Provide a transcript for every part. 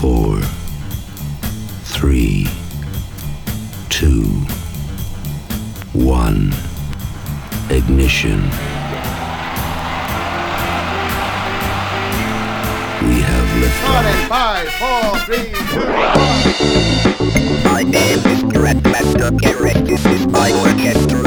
four, three, two, one. Ignition. We have liftoff. Five, four, three, two, My name is Grandmaster Garrett. This is my orchestra.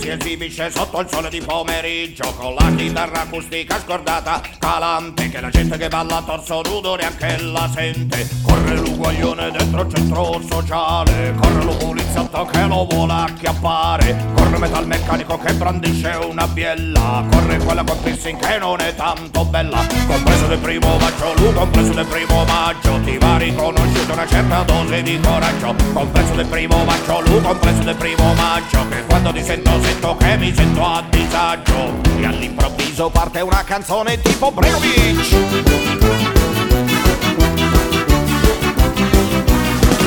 Si esibisce sotto il sole di pomeriggio Con la chitarra acustica scordata calante Che la gente che balla torso nudo neanche la sente. Corre l'uguaglione dentro il centro sociale Corre lo poliziotto che lo vuole acchiappare Corre metalmeccanico che brandisce una biella. Corre quella con piercing che non è tanto bella. Compreso del primo maggio, lui compreso del primo maggio Ti va riconosciuta una certa dose di coraggio. Compreso del primo maggio, lui compreso del primo maggio Che quando ti sento sento che mi sento a disagio. E all'improvviso parte una canzone tipo Bregovic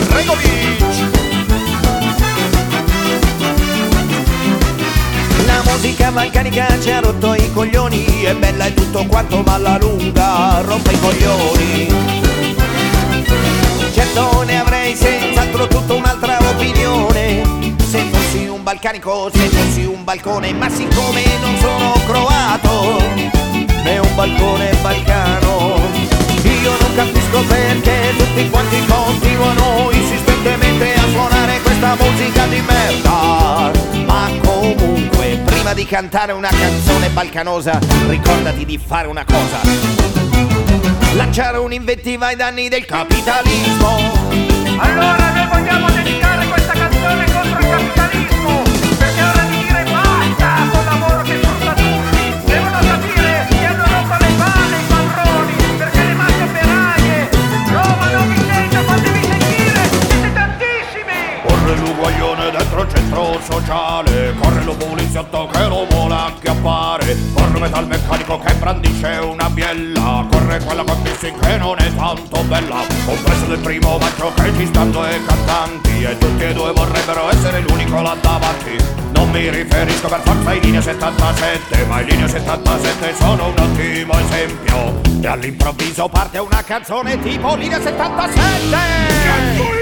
Bregovic musica balcanica ci ha rotto i coglioni È bella e tutto quanto ma alla lunga rompe i coglioni. Certo ne avrei senz'altro tutta un'altra opinione. Se fossi un balcanico, se fossi un balcone Ma siccome non sono croato Né un balcone balcano Io non capisco perché tutti quanti continuano insistentemente a suonare questa musica di merda. Ma comunque, prima di cantare una canzone balcanosa Ricordati di fare una cosa. Lanciare un'invettiva ai danni del capitalismo. Allora il centro sociale Corre lo poliziotto che lo vuole acchiappare. Corre metalmeccanico che brandisce una biella Corre quella con piercing che non è tanto bella. Compreso del primo maggio che ci stanno due cantanti E tutti e due vorrebbero essere l'unico là davanti. Non mi riferisco per forza ai linea 77 Ma i linea 77 sono un ottimo esempio. E all'improvviso parte una canzone tipo linea 77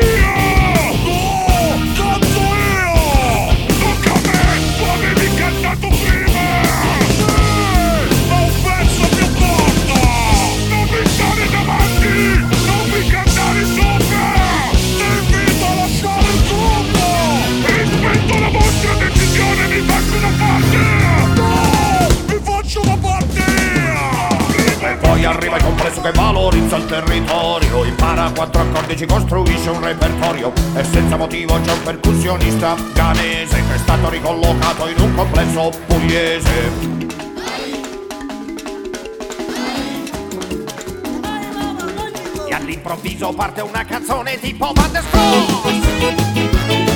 arriva il complesso che valorizza il territorio. Impara quattro accordi, ci costruisce un repertorio. E senza motivo c'è un percussionista ghanese Che è stato ricollocato in un complesso pugliese. E all'improvviso parte una canzone tipo Van der La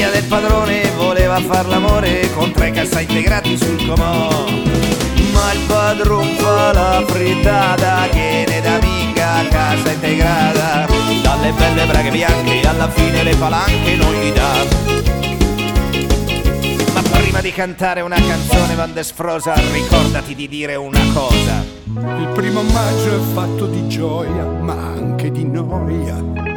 figlia del padrone voleva far l'amore con tre cassa integrati sul comò. Ma il padron fa la frittata che ne da minga casa integrata. Dalle belle braghe bianche alla fine le palanche non gli dà. Ma prima di cantare una canzone Van der Sfrosa ricordati di dire una cosa. Il primo maggio è fatto di gioia, ma anche di noia.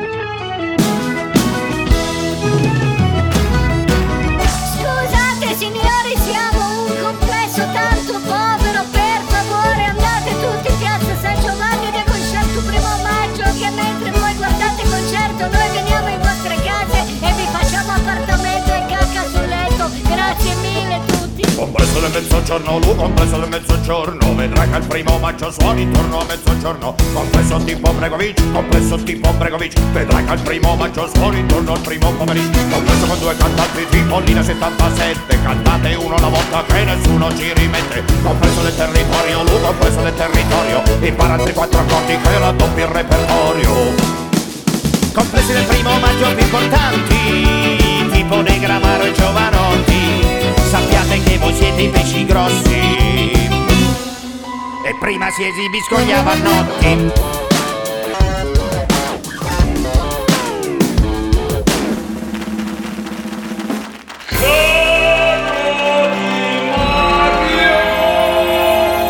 Mezzogiorno, lu complesso del mezzogiorno Vedrai che il primo maggio suona intorno a mezzogiorno. Complesso tipo Bregovic, complesso tipo Bregovic Vedrai che il primo maggio suona intorno al primo pomeriggio. Complesso con due cantanti tipo Lina 77 Cantate uno alla volta che nessuno ci rimette. Complesso del territorio, lu complesso del territorio Impara altri quattro accordi che raddoppi il repertorio. Complessi del primo maggio più importanti Tipo Negramaro e Giovanotti Che voi siete i pesci grossi E prima si esibiscogliava a notti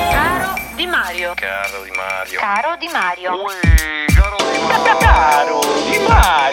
Caro Di Mario. Caro Di Mario. Caro Di Mario. Caro Di Mario.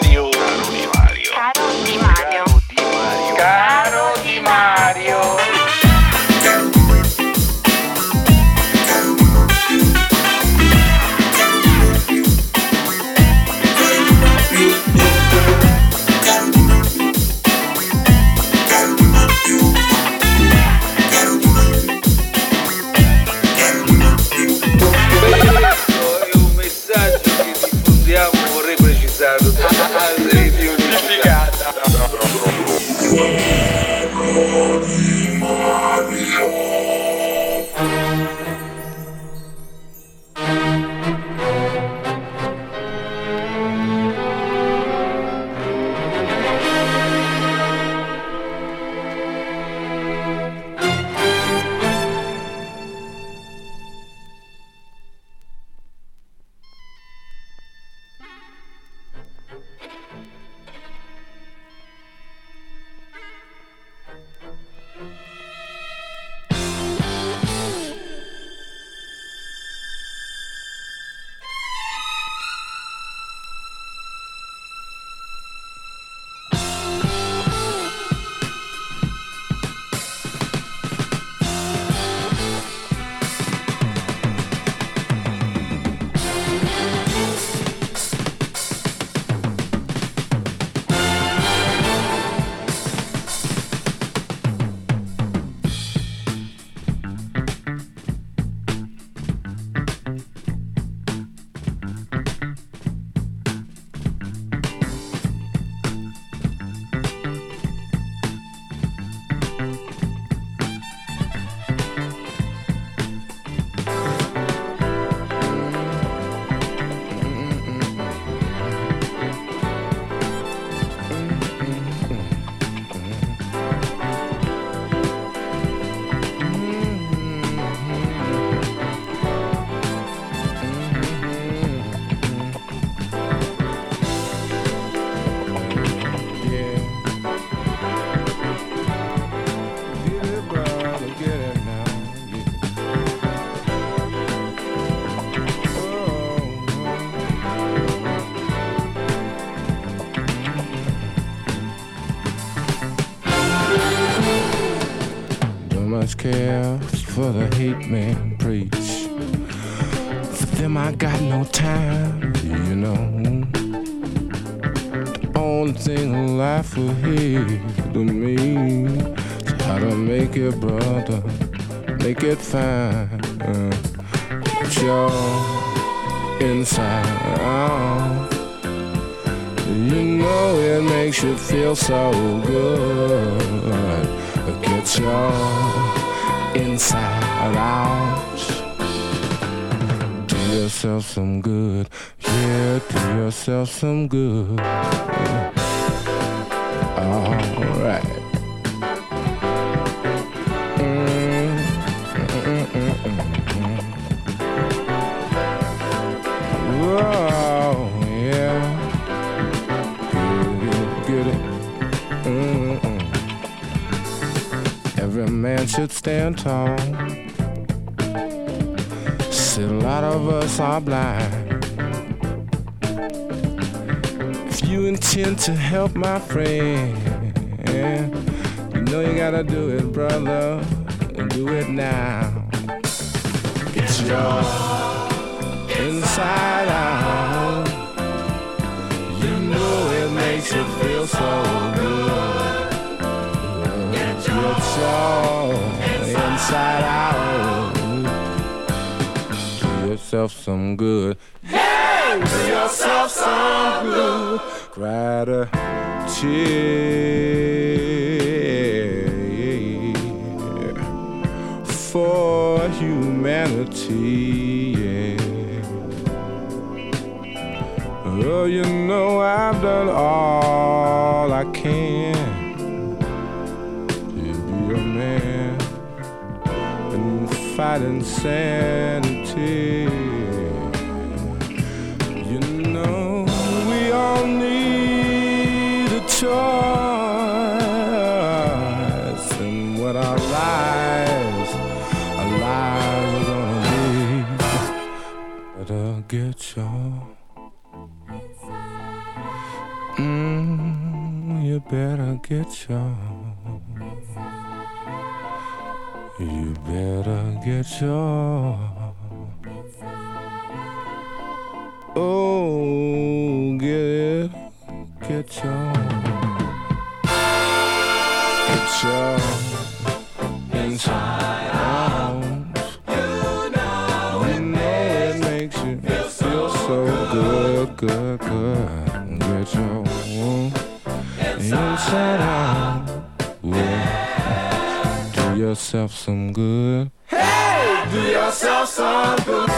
for the hate men preach. For them, I got no time, you know. The only thing life will hear to me is how to make it, brother, make it fine. Get your inside out. You know it makes you feel so good. Get your inside around. Do yourself some good, yeah, do yourself some good. Alright. Every man should stand tall. A lot of us are blind. If you intend to help my friend, you know you gotta do it, brother. And do it now. Get your inside some good. Hey, do yourself some good. Tear for humanity. Yeah. Oh, you know I've done all I can to be a man and fight insanity. Choice and what our lives, our lives are gonna be. Better get your Mm, you better get your. You better get your. Oh, get it, get your. Your inside out. You know it makes you feel so good, good, good. Get your inside out. Yeah. Do yourself some good. Hey, do yourself some good.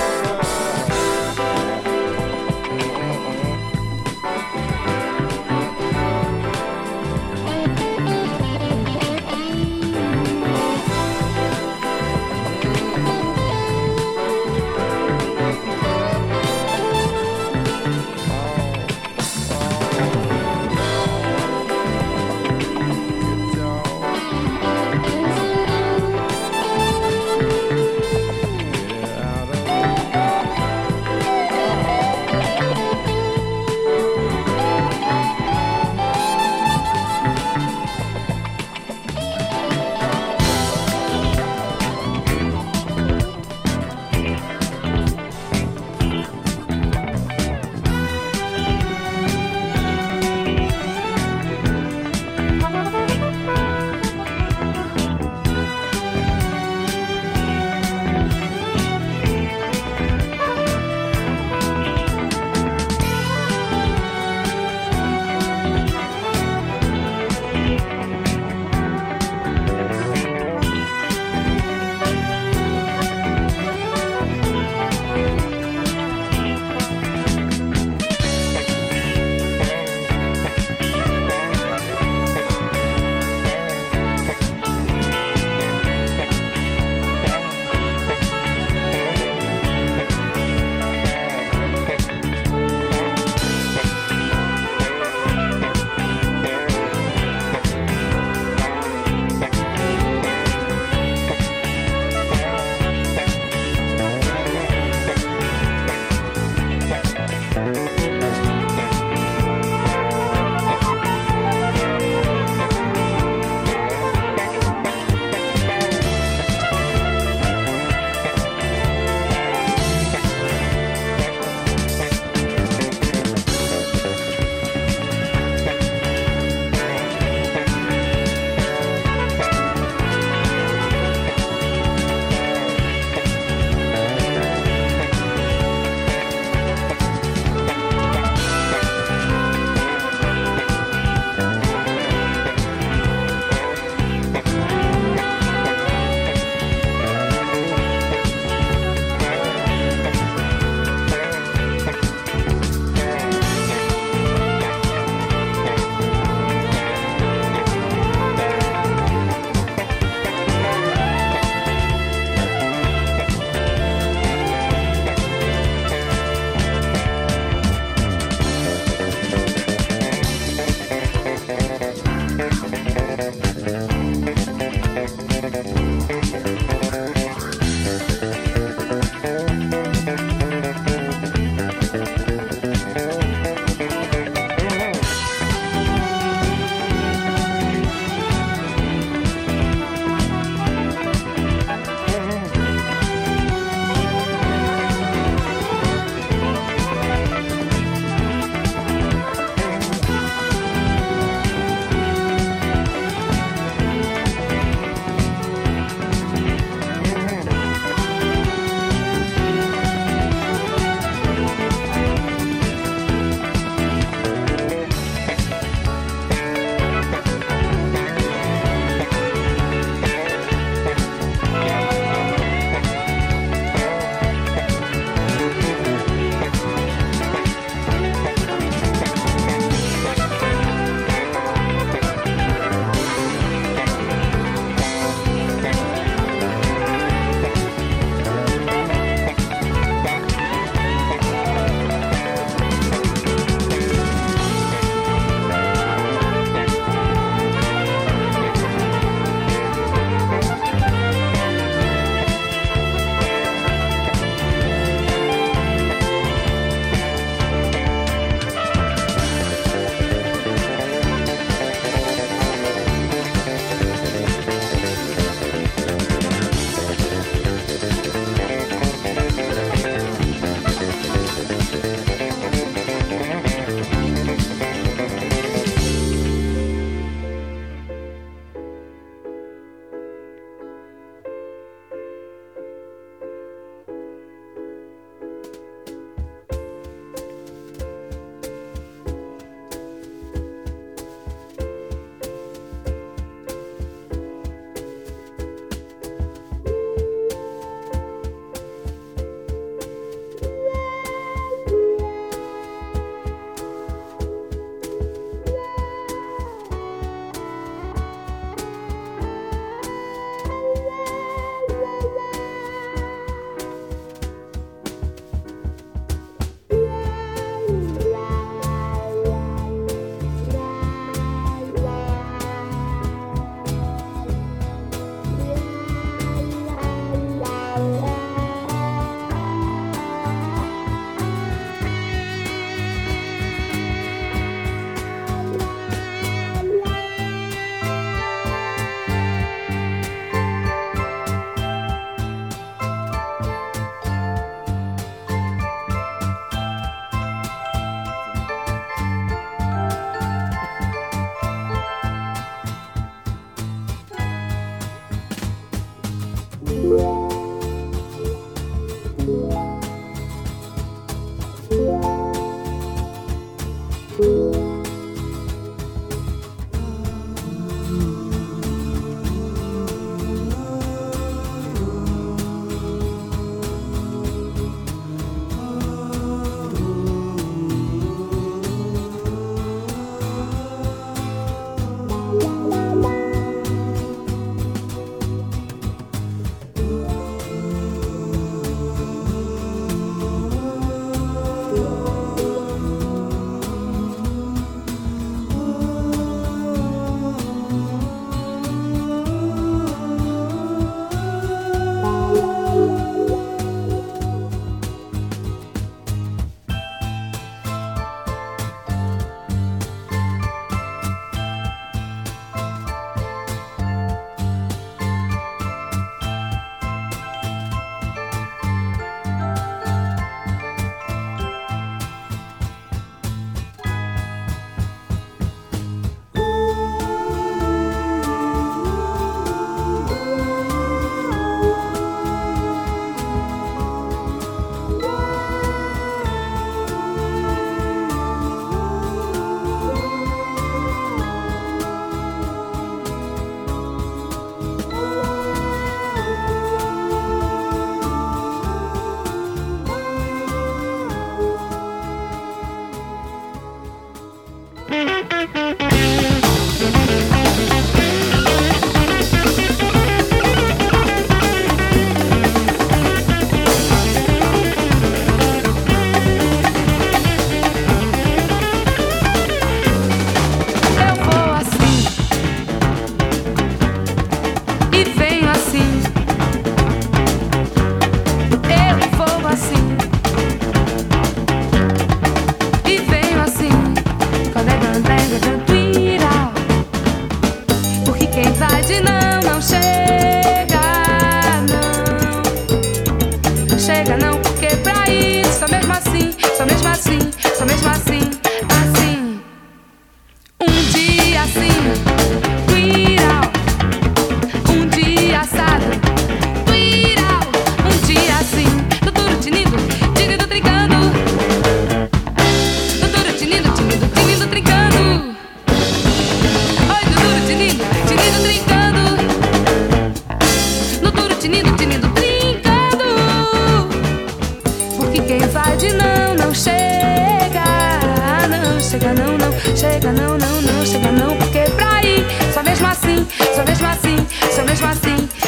chega não, não, chega não, não, não, chega não, porque pra ir, só mesmo assim, só mesmo assim, só mesmo assim.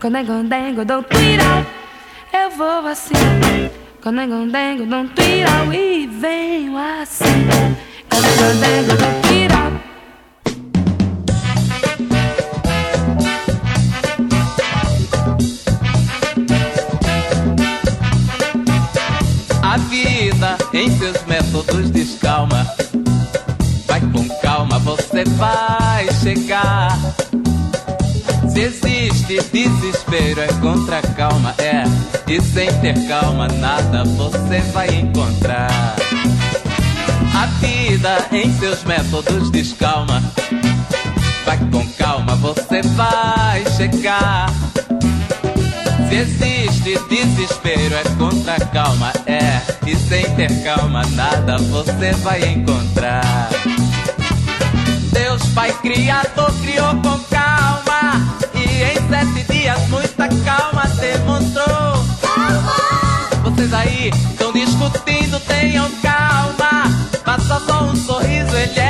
Condengo, é don't twirl, Eu vou assim. Condengo, é don't twirl E venho assim. Condengo, é don't twirl. A vida em seus métodos descalma. Vai com calma, você vai chegar. Desiste, desespero é contra a calma, é. E sem ter calma, nada você vai encontrar. A vida em seus métodos descalma. Vai com calma, você vai chegar. Se existe desespero, é contra a calma, é. E sem ter calma, nada você vai encontrar. Deus, Pai Criador, criou com calma em sete dias muita calma demonstrou. Calma! Vocês aí estão discutindo, tenham calma. Passa só um sorriso, ele é.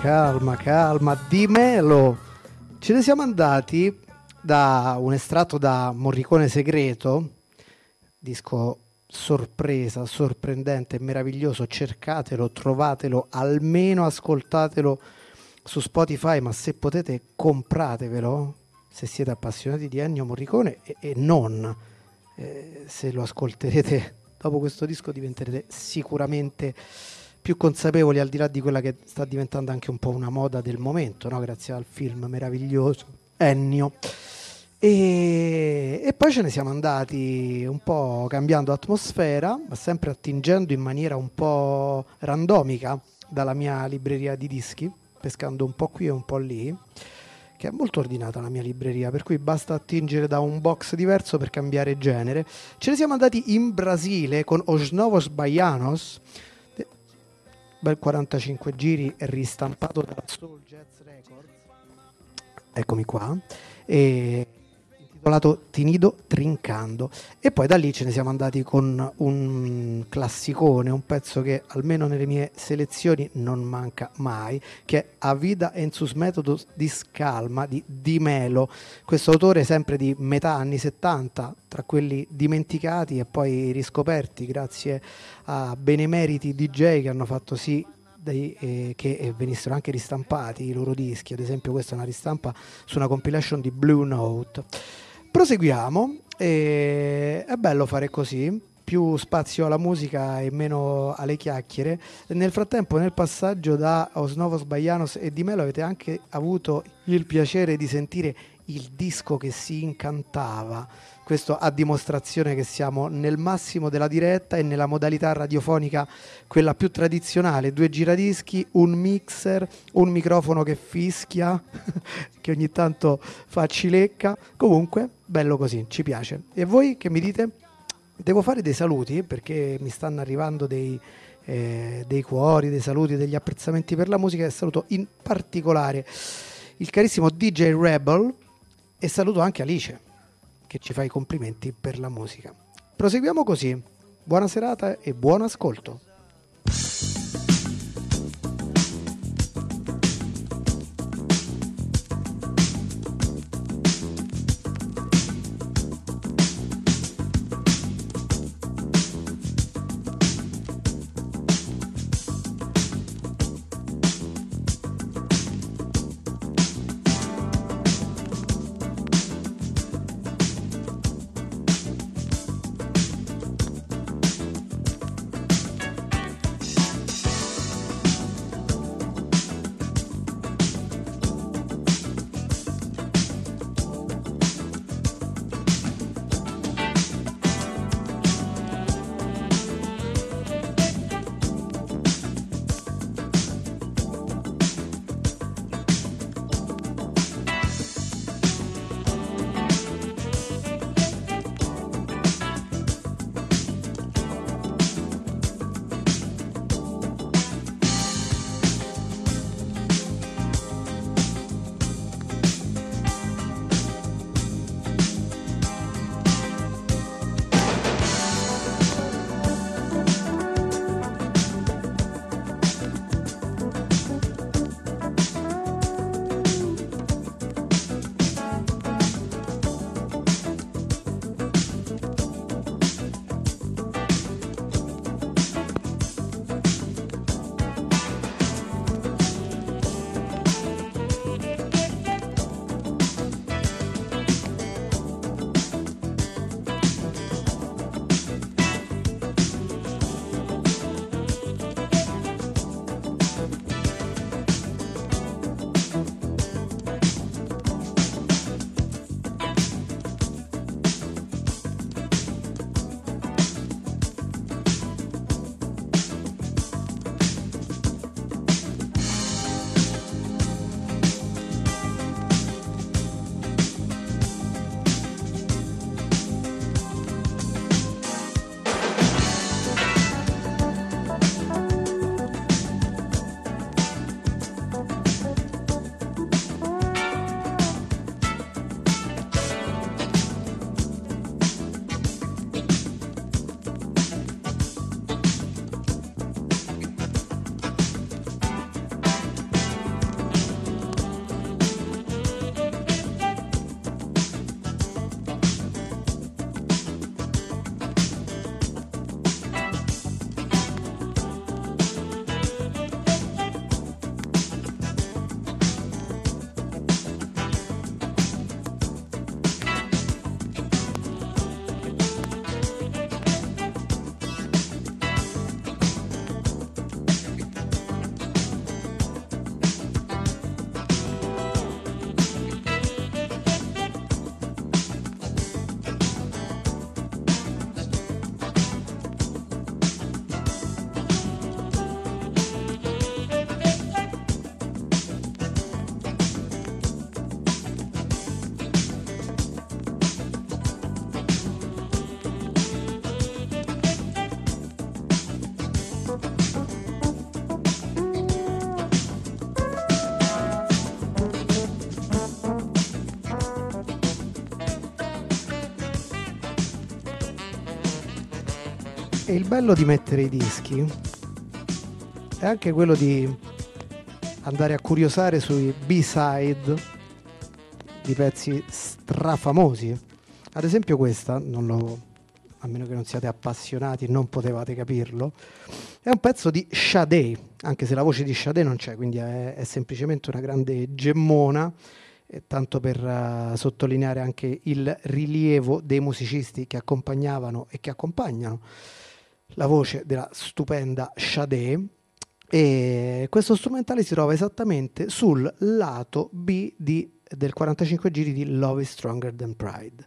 Calma, calma. Di Melo. Ce ne siamo andati da un estratto da Morricone Segreto, disco sorpresa, sorprendente, meraviglioso. Cercatelo, trovatelo, almeno ascoltatelo su Spotify, ma se potete compratevelo se siete appassionati di Ennio Morricone e, e non. Eh, se lo ascolterete dopo questo disco diventerete sicuramente più consapevoli al di là di quella che sta diventando anche un po' una moda del momento, no? grazie al film meraviglioso Ennio. E, e poi ce ne siamo andati un po' cambiando atmosfera, ma sempre attingendo in maniera un po' randomica dalla mia libreria di dischi, pescando un po' qui e un po' lì, che è molto ordinata la mia libreria, per cui basta attingere da un box diverso per cambiare genere. Ce ne siamo andati in Brasile con Os Novos Baianos, bel 45 giri ristampato da Soul Jazz Records. Eccomi qua. E intitolato Tinido Trincando. E poi da lì ce ne siamo andati con un classicone, un pezzo che almeno nelle mie selezioni non manca mai, che è A Vida en sus métodos di Scalma di Di Melo, questo autore sempre di metà anni 70, tra quelli dimenticati e poi riscoperti grazie a benemeriti DJ che hanno fatto sì dei, eh, che eh, venissero anche ristampati i loro dischi, ad esempio questa è una ristampa su una compilation di Blue Note. Proseguiamo, e è bello fare così, più spazio alla musica e meno alle chiacchiere. Nel frattempo, nel passaggio da Osnovos Baianos e Di Melo avete anche avuto il piacere di sentire il disco che si incantava. Questo a dimostrazione che siamo nel massimo della diretta e nella modalità radiofonica quella più tradizionale, due giradischi, un mixer, un microfono che fischia, che ogni tanto fa cilecca. Comunque, bello così, ci piace. E voi che mi dite? Devo fare dei saluti perché mi stanno arrivando dei, eh, dei cuori, dei saluti, degli apprezzamenti per la musica e saluto in particolare il carissimo DJ Rebel e saluto anche Alice che ci fa i complimenti per la musica. Proseguiamo così. Buona serata e buon ascolto. Bello di mettere i dischi è anche quello di andare a curiosare sui B-side di pezzi strafamosi. Ad esempio questa, lo- a meno che non siate appassionati non potevate capirlo, è un pezzo di Sade, anche se la voce di Sade non c'è, quindi è, è semplicemente una grande gemmona, tanto per eh, sottolineare anche il rilievo dei musicisti che accompagnavano e che accompagnano la voce della stupenda Sade. E questo strumentale si trova esattamente sul lato B di- del 45 giri di Love is Stronger Than Pride.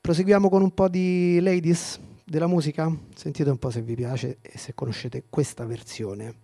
Proseguiamo con un po' di ladies della musica? Sentite un po' se vi piace e se conoscete questa versione.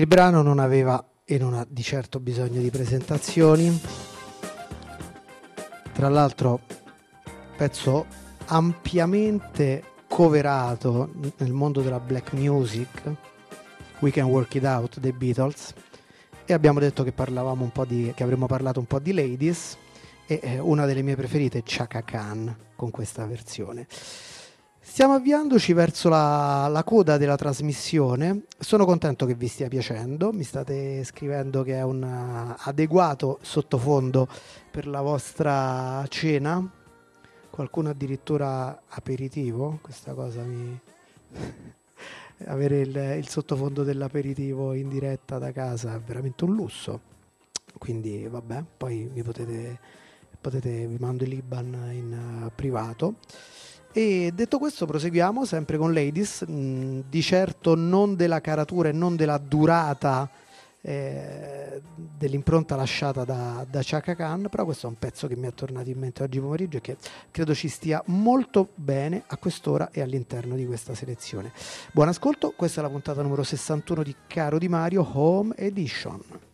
Il brano non aveva e non ha di certo bisogno di presentazioni. Tra l'altro, pezzo ampiamente coverato nel mondo della black music, We Can Work It Out dei Beatles. E abbiamo detto che parlavamo un po' di che avremmo parlato un po' di ladies e eh, una delle mie preferite è Chaka Khan con questa versione. Stiamo avviandoci verso la, la, coda della trasmissione, sono contento che vi stia piacendo, mi state scrivendo che è un eh, adeguato sottofondo per la vostra cena, qualcuno addirittura aperitivo, questa cosa mi... avere il, il sottofondo dell'aperitivo in diretta da casa è veramente un lusso, quindi vabbè, poi mi potete, potete vi mando il Liban in uh, privato. E detto questo, proseguiamo sempre con Ladies, mm, di certo non della caratura e non della durata eh, dell'impronta lasciata da, da Chaka Khan, però questo è un pezzo che mi è tornato in mente oggi pomeriggio e che credo ci stia molto bene a quest'ora e all'interno di questa selezione. Buon ascolto, questa è la puntata numero 61 di Caro Di Mario Home Edition.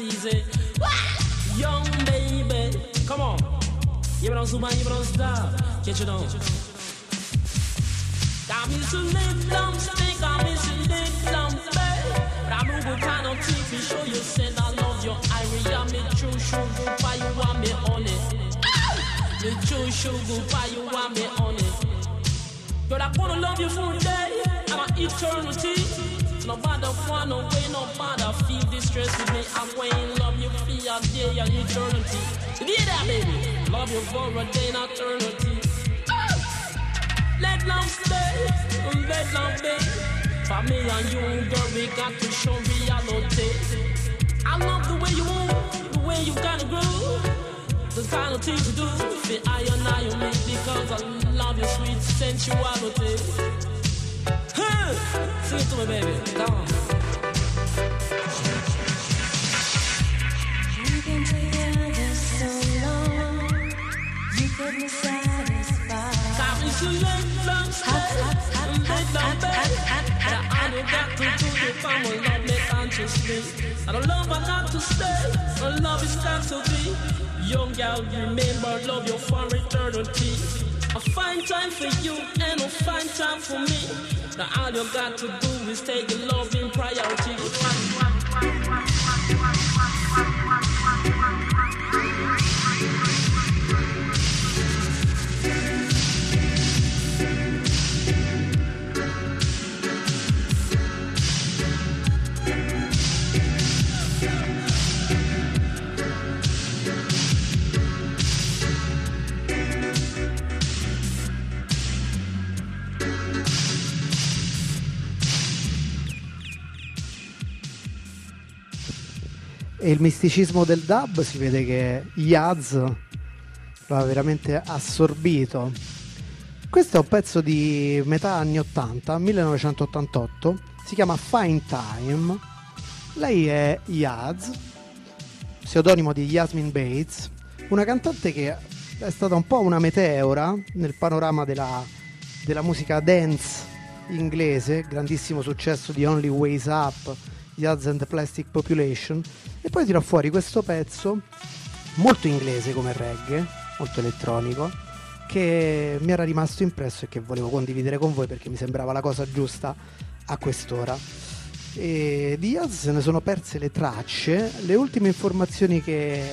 easy. Day and eternity. You hear that, baby? Love you for a day and eternity. Let love stay, let love be. For me and you, girl, we got to show reality. I love the way you move, the way you gotta groove. The kind of thing to do, the I and I you make because I love your sweet sensuality. Huh. Sing it to me, baby. Come on. I know got to do it from a love. And the love I got to stay, the love is got to be. Young gal, remember, love you for eternity. A fine time for you and a fine time for me. Now all you got to do is take love in priority. E il misticismo del dub si vede che Yaz lo ha veramente assorbito. Questo è un pezzo di metà anni 80, 1988, si chiama Fine Time. Lei è Yaz, pseudonimo di Yasmin Bates, una cantante che è stata un po' una meteora nel panorama della, della musica dance inglese, grandissimo successo di Only Ways Up, Yaz and Plastic Population, e poi tirò fuori questo pezzo molto inglese come reggae, molto elettronico, che mi era rimasto impresso e che volevo condividere con voi perché mi sembrava la cosa giusta a quest'ora. E di Yaz se ne sono perse le tracce, le ultime informazioni che,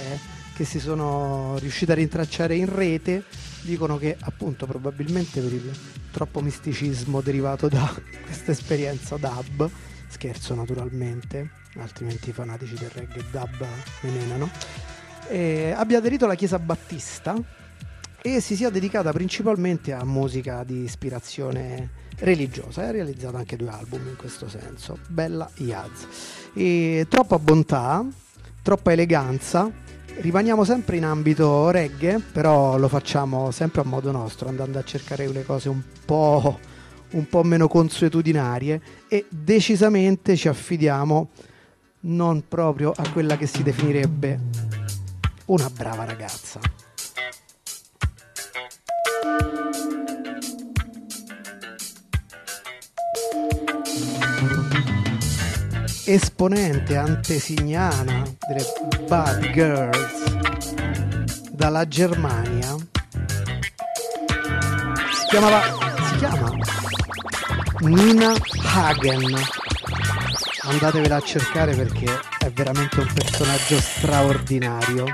che si sono riuscite a rintracciare in rete dicono che appunto probabilmente per il troppo misticismo derivato da questa esperienza dub, scherzo naturalmente, altrimenti i fanatici del reggae dub menenano, e abbia aderito alla chiesa battista e si sia dedicata principalmente a musica di ispirazione religiosa. E ha realizzato anche due album in questo senso Bella Yaz. E troppa bontà troppa eleganza rimaniamo sempre in ambito reggae però lo facciamo sempre a modo nostro andando a cercare le cose un po' un po' meno consuetudinarie e decisamente ci affidiamo non proprio a quella che si definirebbe una brava ragazza. Esponente antesignana delle Bad Girls dalla Germania. Si chiamava si chiama Nina Hagen. Andatevela a cercare perché è veramente un personaggio straordinario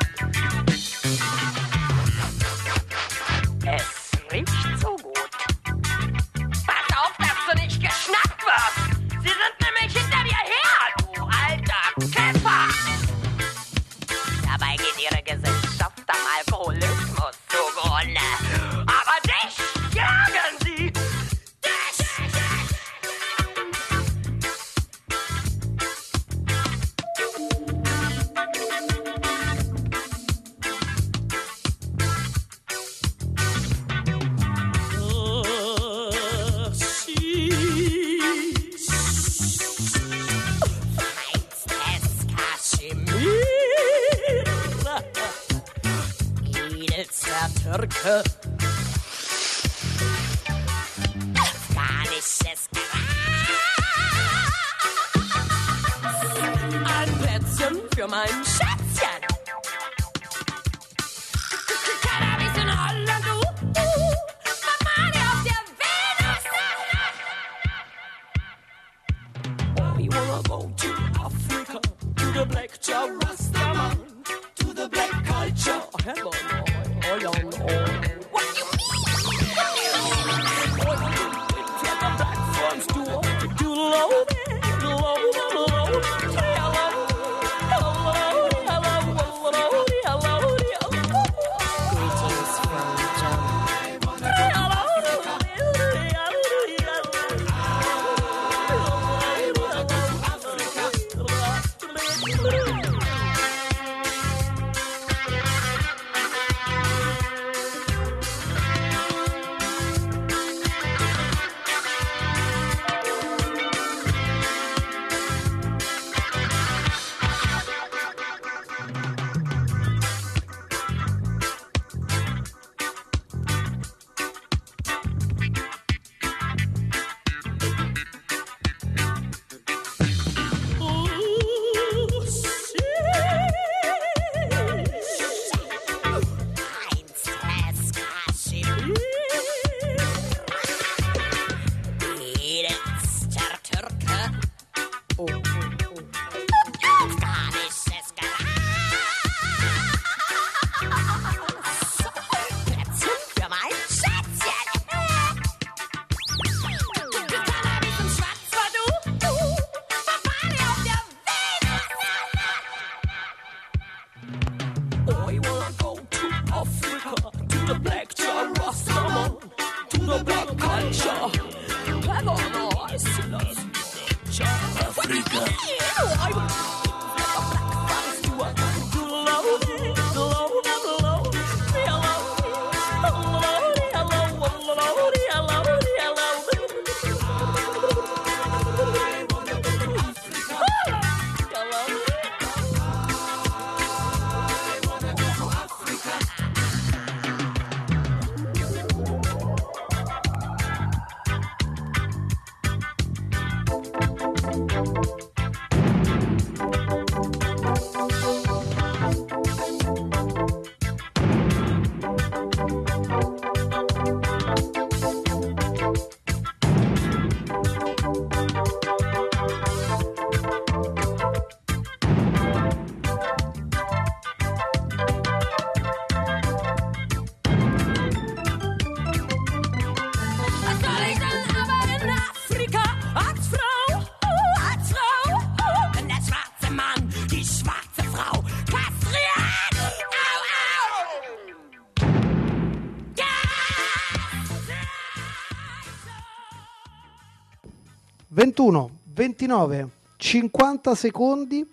21, 29, 50 secondi.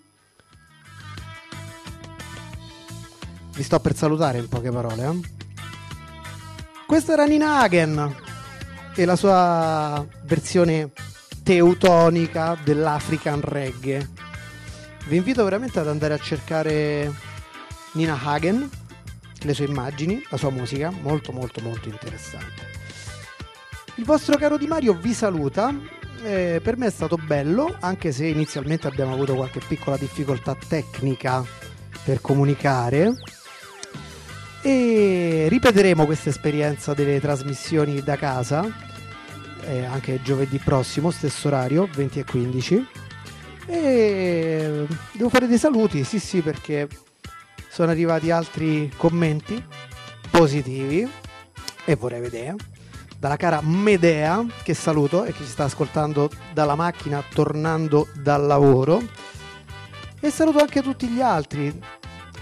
Vi sto per salutare in poche parole. eh. Questo era Nina Hagen e la sua versione teutonica dell'African reggae. Vi invito veramente ad andare a cercare Nina Hagen, le sue immagini, la sua musica, molto molto molto interessante. Il vostro caro Di Mario vi saluta. Eh, per me è stato bello, anche se inizialmente abbiamo avuto qualche piccola difficoltà tecnica per comunicare. E ripeteremo questa esperienza delle trasmissioni da casa eh, anche giovedì prossimo, stesso orario, 20 e 15. E devo fare dei saluti, sì, sì, perché sono arrivati altri commenti positivi e vorrei vedere dalla cara Medea che saluto e che ci sta ascoltando dalla macchina tornando dal lavoro. E saluto anche tutti gli altri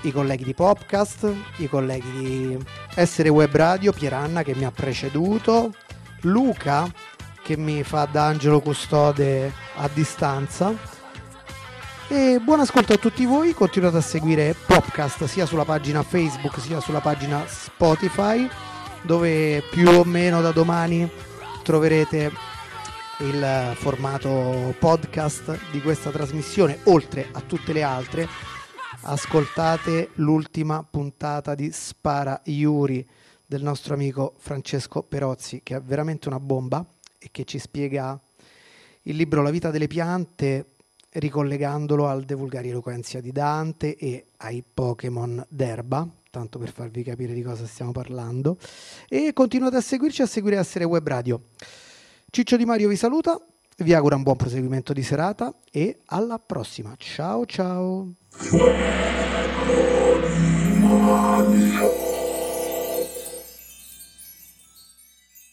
i colleghi di Popcast i colleghi di Essere Web Radio Pieranna che mi ha preceduto Luca che mi fa da angelo custode a distanza. E buon ascolto a tutti voi, continuate a seguire Popcast sia sulla pagina Facebook sia sulla pagina Spotify dove più o meno da domani troverete il formato podcast di questa trasmissione, oltre a tutte le altre. Ascoltate l'ultima puntata di Spara Iuri del nostro amico Francesco Perozzi, che è veramente una bomba e che ci spiega il libro La vita delle piante ricollegandolo al De Vulgari Eloquenzia di Dante e ai Pokémon d'erba, tanto per farvi capire di cosa stiamo parlando. E continuate a seguirci a seguire Essere Web Radio. Ciccio Di Mario vi saluta, vi auguro un buon proseguimento di serata e alla prossima. Ciao ciao.